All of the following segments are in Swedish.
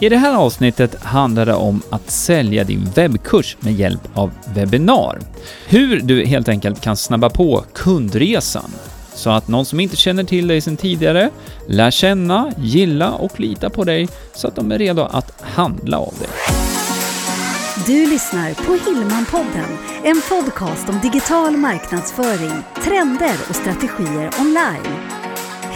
I det här avsnittet handlar det om att sälja din webbkurs med hjälp av webbinar. Hur du helt enkelt kan snabba på kundresan så att någon som inte känner till dig sedan tidigare lär känna, gilla och lita på dig så att de är redo att handla av dig. Du lyssnar på Hillmanpodden, en podcast om digital marknadsföring, trender och strategier online.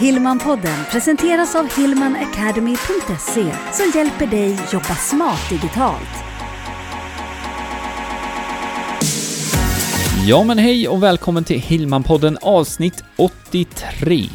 Hillmanpodden presenteras av hillmanacademy.se som hjälper dig jobba smart digitalt. Ja men hej och välkommen till Hillmanpodden avsnitt 83.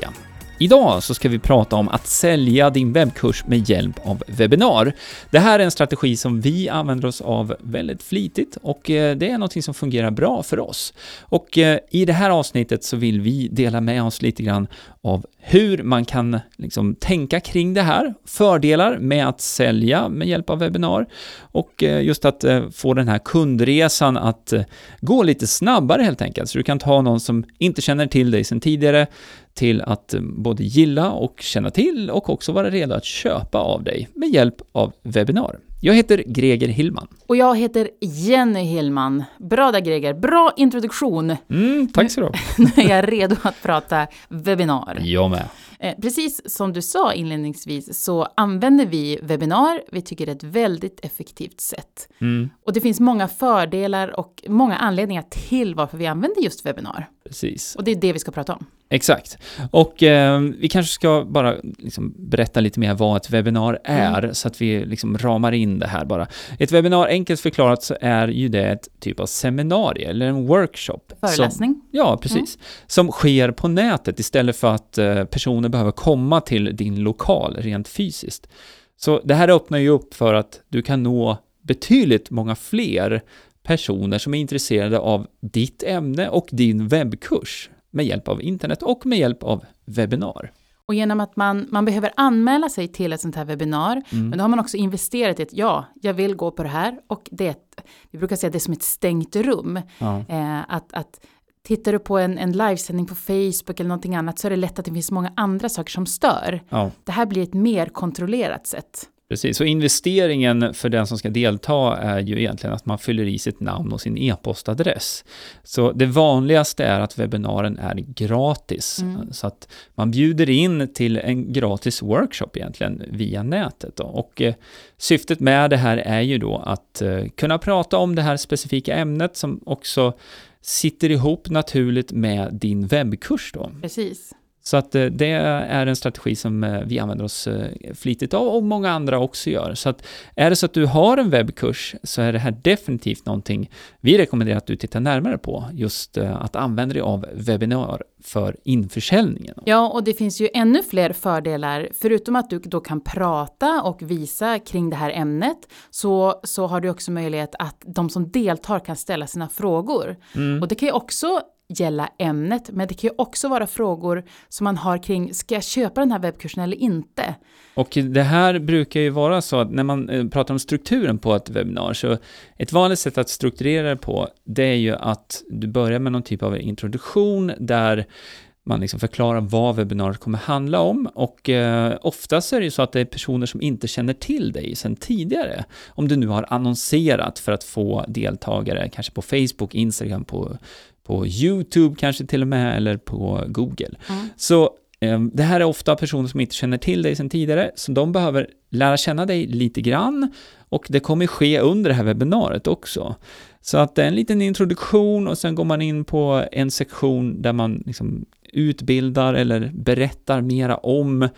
Idag så ska vi prata om att sälja din webbkurs med hjälp av webbinar. Det här är en strategi som vi använder oss av väldigt flitigt och eh, det är något som fungerar bra för oss. Och eh, i det här avsnittet så vill vi dela med oss lite grann av hur man kan liksom tänka kring det här, fördelar med att sälja med hjälp av webbinar och eh, just att eh, få den här kundresan att eh, gå lite snabbare helt enkelt. Så du kan ta någon som inte känner till dig sedan tidigare, till att både gilla och känna till och också vara redo att köpa av dig med hjälp av webbinar. Jag heter Greger Hillman. Och jag heter Jenny Hillman. Bra där Greger, bra introduktion. Mm, tack så du Nu är jag redo att prata webbinar. Jag med. Eh, precis som du sa inledningsvis så använder vi webbinar. Vi tycker det är ett väldigt effektivt sätt. Mm. Och det finns många fördelar och många anledningar till varför vi använder just webbinar. Precis. Och det är det vi ska prata om. Exakt. Och eh, vi kanske ska bara liksom berätta lite mer vad ett webbinar är, mm. så att vi liksom ramar in det här bara. Ett webbinar, enkelt förklarat, så är ju det ett typ av seminarium eller en workshop. Föreläsning. Som, ja, precis. Mm. Som sker på nätet istället för att eh, personer behöver komma till din lokal rent fysiskt. Så det här öppnar ju upp för att du kan nå betydligt många fler personer som är intresserade av ditt ämne och din webbkurs med hjälp av internet och med hjälp av webbinar. Och genom att man, man behöver anmäla sig till ett sånt här webbinar, mm. men då har man också investerat i att ja, jag vill gå på det här och det är ett, vi brukar säga det är som ett stängt rum. Ja. Eh, att, att Tittar du på en, en livesändning på Facebook eller någonting annat så är det lätt att det finns många andra saker som stör. Ja. Det här blir ett mer kontrollerat sätt. Precis, så investeringen för den som ska delta är ju egentligen att man fyller i sitt namn och sin e-postadress. Så det vanligaste är att webbinaren är gratis, mm. så att man bjuder in till en gratis workshop egentligen via nätet. Då. Och eh, syftet med det här är ju då att eh, kunna prata om det här specifika ämnet som också sitter ihop naturligt med din webbkurs då. Precis. Så att eh, det är en strategi som eh, vi använder oss eh, flitigt av och många andra också gör. Så att är det så att du har en webbkurs så är det här definitivt någonting vi rekommenderar att du tittar närmare på. Just att använda dig av webbinar för införsäljningen. Ja, och det finns ju ännu fler fördelar. Förutom att du då kan prata och visa kring det här ämnet så, så har du också möjlighet att de som deltar kan ställa sina frågor. Mm. Och det kan ju också gälla ämnet, men det kan ju också vara frågor som man har kring, ska jag köpa den här webbkursen eller inte? Och det här brukar ju vara så att när man eh, pratar om strukturen på ett webbinar, så ett vanligt sätt att strukturera det på, det är ju att du börjar med någon typ av introduktion där man liksom förklarar vad webbinariet kommer handla om och eh, oftast är det ju så att det är personer som inte känner till dig sedan tidigare. Om du nu har annonserat för att få deltagare, kanske på Facebook, Instagram, på på YouTube kanske till och med, eller på Google. Mm. Så eh, det här är ofta personer som inte känner till dig sedan tidigare, så de behöver lära känna dig lite grann och det kommer ske under det här webbinariet också. Så att det är en liten introduktion och sen går man in på en sektion där man liksom utbildar eller berättar mera om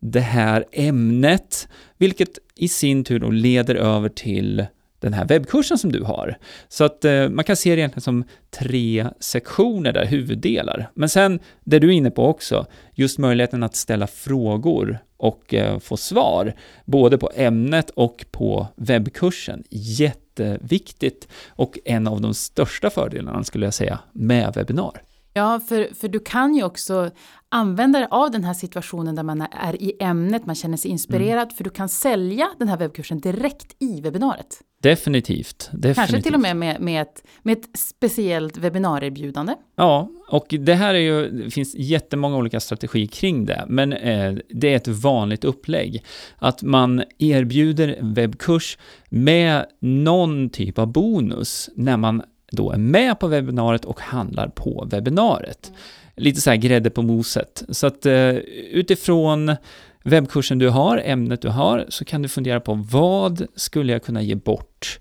det här ämnet, vilket i sin tur då leder över till den här webbkursen som du har. Så att eh, man kan se det egentligen som tre sektioner där, huvuddelar. Men sen, det du är inne på också, just möjligheten att ställa frågor och eh, få svar, både på ämnet och på webbkursen. Jätteviktigt och en av de största fördelarna skulle jag säga med webbinar. Ja, för, för du kan ju också använda dig av den här situationen där man är i ämnet, man känner sig inspirerad, mm. för du kan sälja den här webbkursen direkt i webbinariet. Definitivt. definitivt. Kanske till och med med, med, ett, med ett speciellt webbinarierbjudande. Ja, och det här är ju, det finns jättemånga olika strategier kring det, men eh, det är ett vanligt upplägg. Att man erbjuder en webbkurs med någon typ av bonus när man då är med på webbinariet och handlar på webbinariet. Mm. Lite så här grädde på moset. Så att eh, utifrån webbkursen du har, ämnet du har, så kan du fundera på vad skulle jag kunna ge bort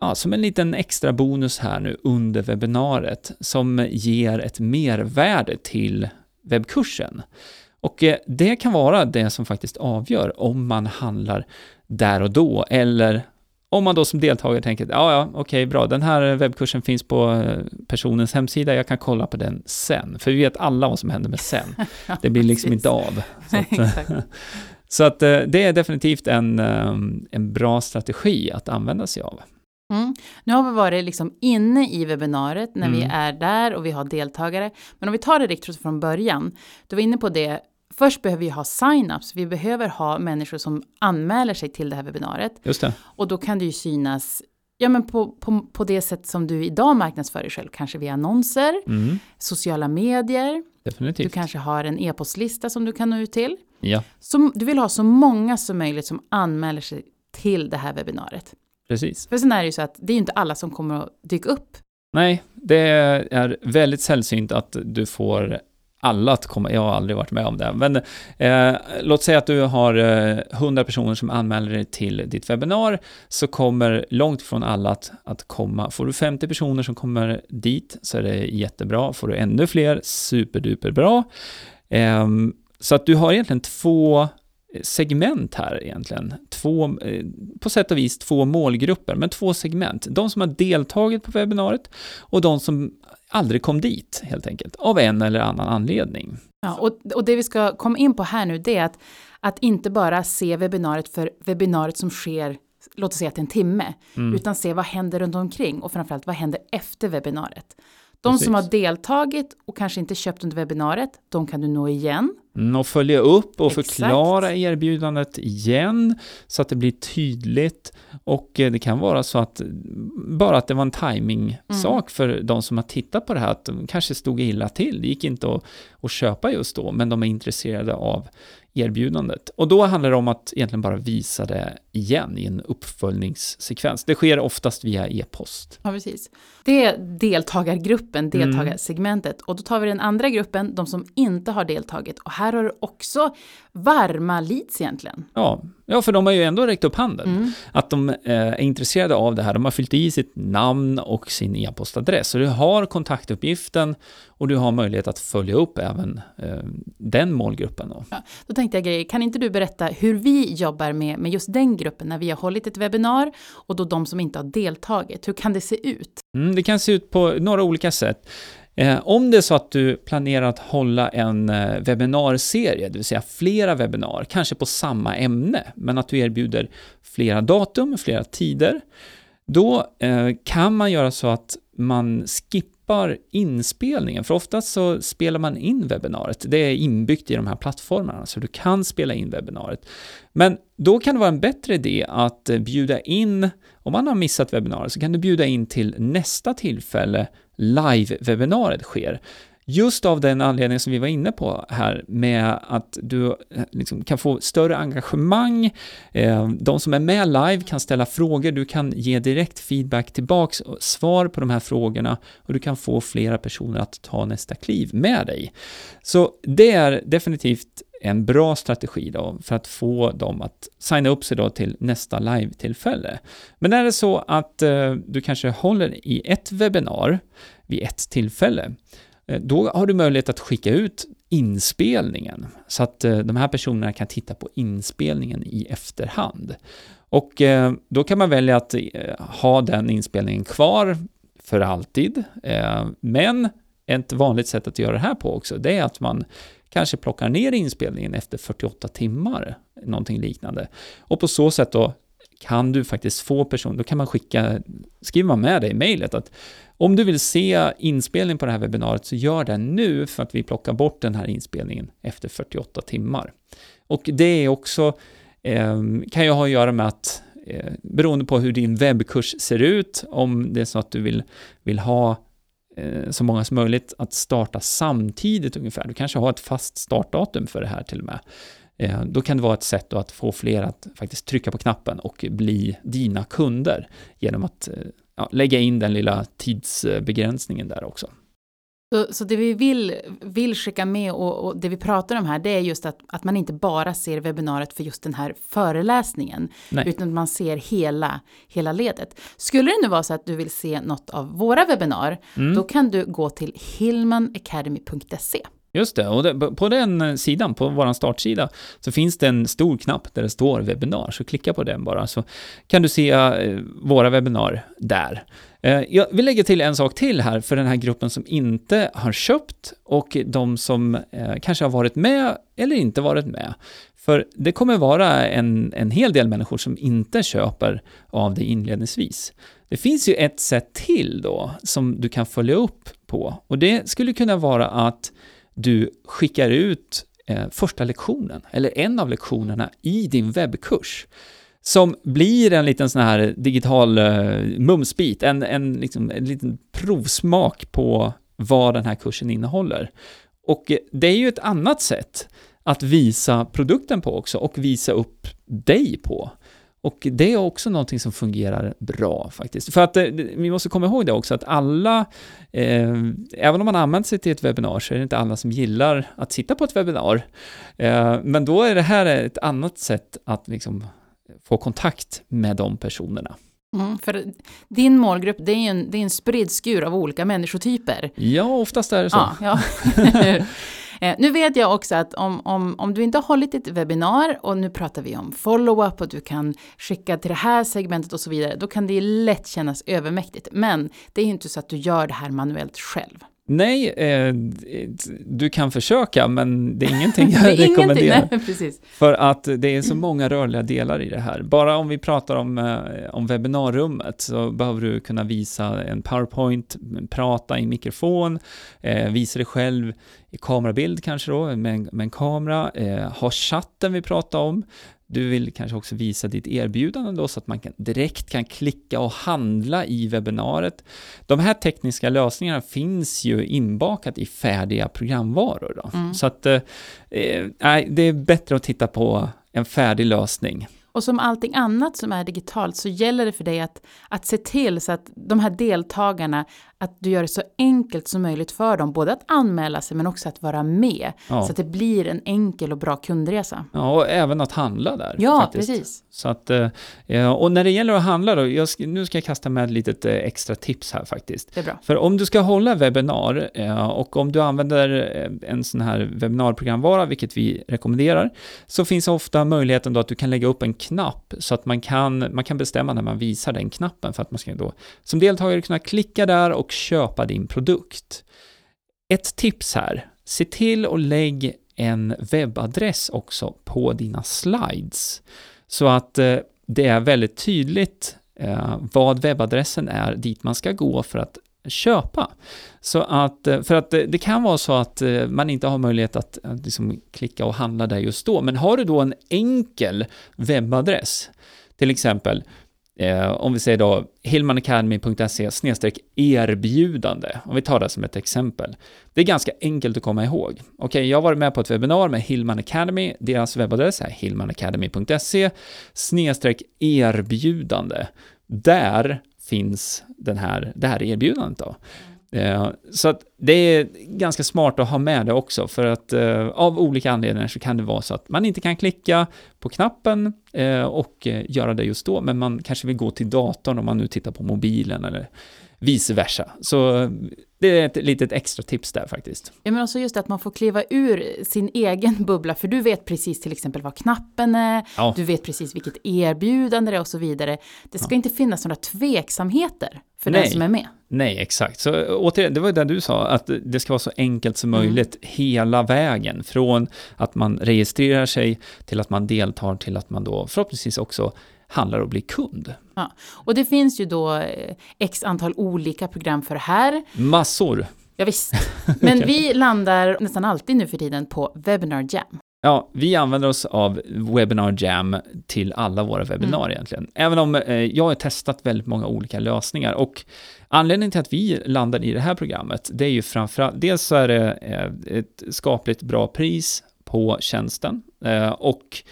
ja, som en liten extra bonus här nu under webbinariet som ger ett mervärde till webbkursen. Och eh, det kan vara det som faktiskt avgör om man handlar där och då eller om man då som deltagare tänker, ja, ja, okej, okay, bra, den här webbkursen finns på eh, personens hemsida, jag kan kolla på den sen. För vi vet alla vad som händer med sen. Det blir liksom inte av. Så att, så att eh, det är definitivt en, en bra strategi att använda sig av. Mm. Nu har vi varit liksom inne i webbinariet när mm. vi är där och vi har deltagare. Men om vi tar det riktigt från början. Du var inne på det. Först behöver vi ha sign-ups. Vi behöver ha människor som anmäler sig till det här webbinariet. Just det. Och då kan det ju synas Ja, men på, på, på det sätt som du idag marknadsför dig själv, kanske via annonser, mm. sociala medier. Definitivt. Du kanske har en e-postlista som du kan nå ut till. Ja. Som, du vill ha så många som möjligt som anmäler sig till det här webbinariet. Precis. För sen är det ju så att det är ju inte alla som kommer att dyka upp. Nej, det är väldigt sällsynt att du får alla att komma, jag har aldrig varit med om det, men eh, låt säga att du har eh, 100 personer som anmäler dig till ditt webbinar, så kommer långt ifrån alla att, att komma. Får du 50 personer som kommer dit så är det jättebra, får du ännu fler, superduper bra. Eh, så att du har egentligen två segment här egentligen. Två, eh, på sätt och vis två målgrupper, men två segment. De som har deltagit på webbinariet och de som aldrig kom dit, helt enkelt, av en eller annan anledning. Ja, och, och det vi ska komma in på här nu, det är att, att inte bara se webbinariet för webbinariet som sker låt oss säga att en timme, mm. utan se vad händer runt omkring och framförallt vad händer efter webbinariet. De Precis. som har deltagit och kanske inte köpt under webbinariet, de kan du nå igen. Mm, och följa upp och Exakt. förklara erbjudandet igen så att det blir tydligt. Och eh, det kan vara så att bara att det var en timing-sak mm. för de som har tittat på det här, att de kanske stod illa till. Det gick inte att, att köpa just då, men de är intresserade av erbjudandet. Och då handlar det om att egentligen bara visa det igen i en uppföljningssekvens. Det sker oftast via e-post. Ja, precis. Det är deltagargruppen, mm. deltagarsegmentet. Mm. Och då tar vi den andra gruppen, de som inte har deltagit. Och här har du också varma leads egentligen. Ja, ja för de har ju ändå räckt upp handen. Mm. Att de eh, är intresserade av det här. De har fyllt i sitt namn och sin e-postadress. Så du har kontaktuppgiften och du har möjlighet att följa upp även eh, den målgruppen. Då. Ja, då tänkte jag grejer, kan inte du berätta hur vi jobbar med, med just den gruppen när vi har hållit ett webbinar och då de som inte har deltagit? Hur kan det se ut? Mm, det kan se ut på några olika sätt. Eh, om det är så att du planerar att hålla en eh, webbinarserie, det vill säga flera webbinar, kanske på samma ämne, men att du erbjuder flera datum, flera tider, då eh, kan man göra så att man skippar inspelningen, för oftast så spelar man in webbinariet. Det är inbyggt i de här plattformarna, så du kan spela in webbinariet. Men då kan det vara en bättre idé att eh, bjuda in, om man har missat webbinariet, så kan du bjuda in till nästa tillfälle live-webbinariet sker. Just av den anledningen som vi var inne på här med att du eh, liksom kan få större engagemang. Eh, de som är med live kan ställa frågor, du kan ge direkt feedback tillbaks, och svar på de här frågorna och du kan få flera personer att ta nästa kliv med dig. Så det är definitivt en bra strategi då för att få dem att signa upp sig då till nästa live-tillfälle. Men är det så att eh, du kanske håller i ett webbinar vid ett tillfälle, Eh, då har du möjlighet att skicka ut inspelningen så att eh, de här personerna kan titta på inspelningen i efterhand. Och eh, då kan man välja att ha den inspelningen kvar för alltid, men ett vanligt sätt att göra det här på också, det är att man kanske plockar ner inspelningen efter 48 timmar, någonting liknande. Och på så sätt då kan du faktiskt få person... då kan man skicka, skriver man med dig i mejlet att om du vill se inspelning på det här webbinariet så gör det nu för att vi plockar bort den här inspelningen efter 48 timmar. Och det är också, eh, kan ju ha att göra med att eh, beroende på hur din webbkurs ser ut, om det är så att du vill, vill ha eh, så många som möjligt att starta samtidigt ungefär. Du kanske har ett fast startdatum för det här till och med. Eh, då kan det vara ett sätt att få fler att faktiskt trycka på knappen och bli dina kunder genom att eh, ja, lägga in den lilla tidsbegränsningen där också. Så, så det vi vill, vill skicka med och, och, det vi pratar om här, det är just att, att man inte bara ser webbinariet för just den här föreläsningen, Nej. utan man ser hela, hela ledet. Skulle det nu vara så att du vill se något av våra webbinar, mm. då kan du gå till hillmanacademy.se. Just det, och det, på den eh, sidan, på vår startsida, så finns det en stor knapp där det står webbinar, så klicka på den bara, så kan du se eh, våra webbinar där. Eh, Jag vill lägga till en sak till här för den här gruppen som inte har köpt och de som kanske har varit med eller inte varit med. För det kommer vara en, en hel del människor som inte köper av det inledningsvis. Det finns ju ett sätt till då som du kan följa upp på och det skulle kunna vara att du skickar ut eh, första lektionen eller en av lektionerna i din webbkurs som blir en liten sån här digital eh, uh, mumsbit, en, en, liksom, en liten provsmak på vad den här kursen innehåller. Och eh, det är ju ett annat sätt att visa produkten på också och visa upp dig på. Och det är också någonting som fungerar bra faktiskt. För att eh, vi måste komma ihåg det också att alla, eh, även om man använder sig till ett webbinar så är det inte alla som gillar att sitta på ett webbinar. Eh, men då är det här ett annat sätt att liksom få kontakt med de personerna. Mm, för din målgrupp, det är en, det är en spridd skur av olika människotyper. Ja, oftast är det så. Ja, ja. Eh, nu vet jag också att om, om, om du inte har hållit ett webbinar och nu pratar vi om follow-up och du kan skicka till det här segmentet och så vidare, då kan det lätt kännas övermäktigt. Men det är inte så att du gör det här manuellt själv. Nej, eh, du kan försöka, men det är ingenting jag är rekommenderar. Nej, För att det är så många rörliga delar i det här. Bara om vi pratar om, eh, om webbinarrummet så behöver du kunna visa en PowerPoint, prata i mikrofon, eh, visa dig själv i kamerabild kanske då, med, med en kamera, eh, ha chatten vi pratade om, du vill kanske också visa ditt erbjudande då så att man kan, direkt kan klicka och handla i webbinariet. De här tekniska lösningarna finns ju inbakat i färdiga programvaror. Då. Mm. Så att eh, det är bättre att titta på en färdig lösning. Och som allting annat som är digitalt så gäller det för dig att, att se till så att de här deltagarna att du gör det så enkelt som möjligt för dem, både att anmäla sig men också att vara med. Ja. Så att det blir en enkel och bra kundresa. Ja, och även att handla där. Ja, faktiskt. precis. Så att, eh, och när det gäller att handla då, jag nu ska jag kasta med ett litet eh, extra tips här faktiskt. Det är bra. För om du ska hålla webbinar eh, och om du använder en sån här webbinarprogramvara, vilket vi rekommenderar, så finns ofta möjligheten då att du kan lägga upp en knapp så att man kan, man kan bestämma när man visar den knappen för att man ska då som deltagare kunna klicka där och köpa din produkt. Ett tips här, se till att lägga en webbadress också på dina slides så att eh, det är väldigt tydligt eh, vad webbadressen är dit man ska gå för att köpa. Så att, eh, för att det kan vara så att man inte har möjlighet att, att liksom klicka och handla där just då, men har du då en enkel webbadress, till exempel Eh, om vi säger då hillmanacademy.se erbjudande, om vi tar det som ett exempel. Det är ganska enkelt att komma ihåg. Okej, okay, jag har varit med på ett webbinar med Hillman Academy, deras webbadress är hillmanacademy.se erbjudande. Där finns den här, det här erbjudandet då. Eh, så att det är ganska smart att ha med det också, för att eh, av olika anledningar så kan det vara så att man inte kan klicka på knappen eh, och eh, göra det just då, men man kanske vill gå till datorn om man nu tittar på mobilen eller vice versa. Så det är ett litet extra tips där faktiskt. Ja, men också just att man får kliva ur sin egen bubbla, för du vet precis till exempel vad knappen är, ja. du vet precis vilket erbjudande det är och så vidare. Det ska ja. inte finnas några tveksamheter för Nej. den som är med. Nej, exakt. Så återigen, det var det du sa, att det ska vara så enkelt som mm. möjligt hela vägen. Från att man registrerar sig till att man deltar till att man då förhoppningsvis också handlar och blir kund. Ja. Och det finns ju då eh, x antal olika program för det här. Massor. Ja, visst. Men vi landar nästan alltid nu för tiden på Webinar Jam. Ja, vi använder oss av Webinar Jam till alla våra webbinarier mm. egentligen. Även om eh, jag har testat väldigt många olika lösningar och anledningen till att vi landar i det här programmet, det är ju framförallt, dels så är det eh, ett skapligt bra pris på tjänsten eh, och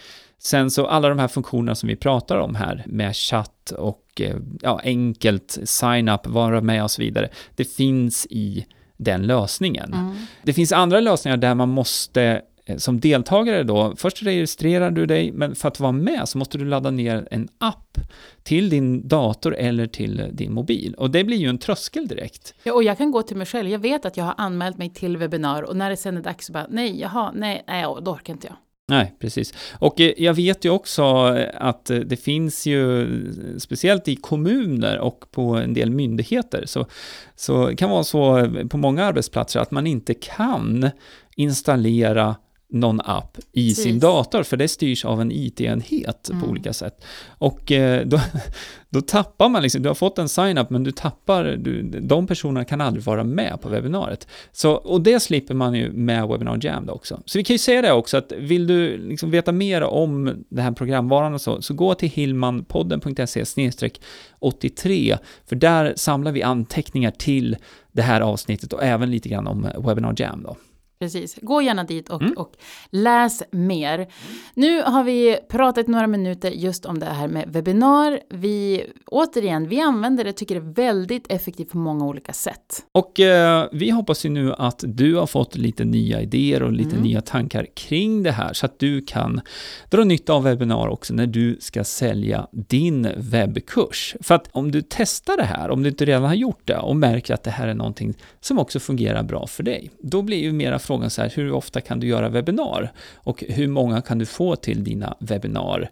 sen så alla de här funktionerna som vi pratar om här med chatt och eh, ja, enkelt sign-up, vara med och så vidare, det finns i den lösningen. Mm. Det finns andra lösningar där man måste Eh, som deltagare då, först registrerar du dig, men för att vara med så måste du ladda ner en app till din dator eller till din mobil. Och det blir ju en tröskel direkt. Ja, och jag kan gå till mig själv. Jag vet att jag har anmält mig till webbinar och när det sen är dags så bara, nej, jaha, nej, nej, då orkar inte jag. Nej, precis. Och eh, jag vet ju också eh, att eh, det finns ju, speciellt i kommuner och på en del myndigheter, så, så det kan vara så på många arbetsplatser att man inte kan installera någon app i Precis. sin dator, för det styrs av en IT-enhet mm. på olika sätt. Och eh, då, då tappar man liksom, du har fått en sign-up men du tappar, du, de personerna kan aldrig vara med på webbinariet. Så, och det slipper man ju med Webinar Jam då också. Så vi kan ju säga det också, att vill du liksom veta mer om den här programvaran och så, så gå till hillmanpodden.se 83, för där samlar vi anteckningar till det här avsnittet och även lite grann om Webinar Jam då. Precis, gå gärna dit och, mm. och läs mer. Nu har vi pratat några minuter just om det här med webbinar. Vi, återigen, vi använder det, tycker det är väldigt effektivt på många olika sätt. Och eh, vi hoppas ju nu att du har fått lite nya idéer och lite mm. nya tankar kring det här, så att du kan dra nytta av webbinar också när du ska sälja din webbkurs. För att om du testar det här, om du inte redan har gjort det och märker att det här är någonting som också fungerar bra för dig, då blir ju mera frågan så här, hur ofta kan du göra webbinar? Och hur många kan du få till dina webbinar?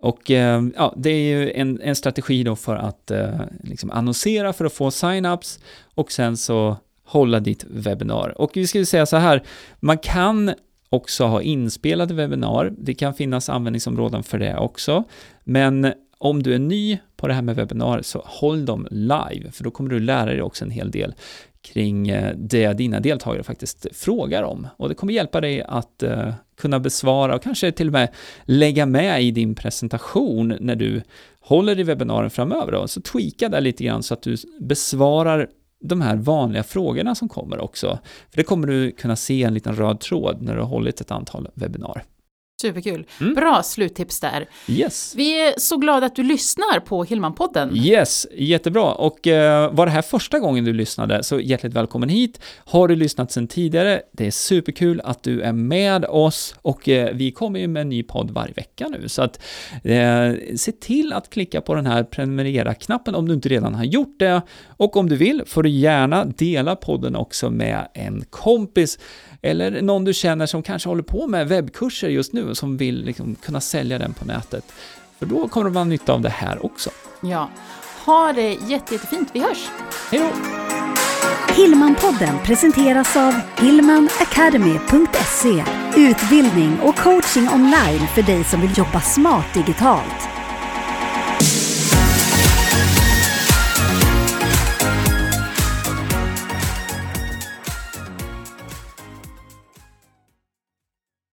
Och eh, ja, det är ju en, en strategi då för att eh, liksom annonsera för att få sign-ups och sen så hålla ditt webbinar. Och vi skulle säga så här, man kan också ha inspelade webbinar. Det kan finnas användningsområden för det också. Men om du är ny på det här med webbinar så håll dem live, för då kommer du lära dig också en hel del kring eh, det dina deltagare faktiskt frågar om. Och det kommer hjälpa dig att eh, kunna besvara och kanske till och med lägga med i din presentation när du håller i webbinaren framöver. Då. Så tweaka där lite grann så att du besvarar de här vanliga frågorna som kommer också. För det kommer du kunna se en liten röd tråd när du har hållit ett antal webbinar. Superkul. Mm. Bra sluttips där. Yes. Vi är så glada att du lyssnar på Hillman-podden. Yes, jättebra. Och eh, var det här första gången du lyssnade, så hjärtligt välkommen hit. Har du lyssnat sedan tidigare, det är superkul att du är med oss och eh, vi kommer ju med en ny podd varje vecka nu. Så att eh, se till att klicka på den här prenumerera-knappen om du inte redan har gjort det. Och om du vill får du gärna dela podden också med en kompis eller någon du känner som kanske håller på med webbkurser just nu som vill liksom kunna sälja den på nätet. För då kommer de ha nytta av det här också. Ja. Ha det jätte, jättefint. Vi hörs! Hej då! Hillmanpodden presenteras av hillmanacademy.se Utbildning och coaching online för dig som vill jobba smart digitalt.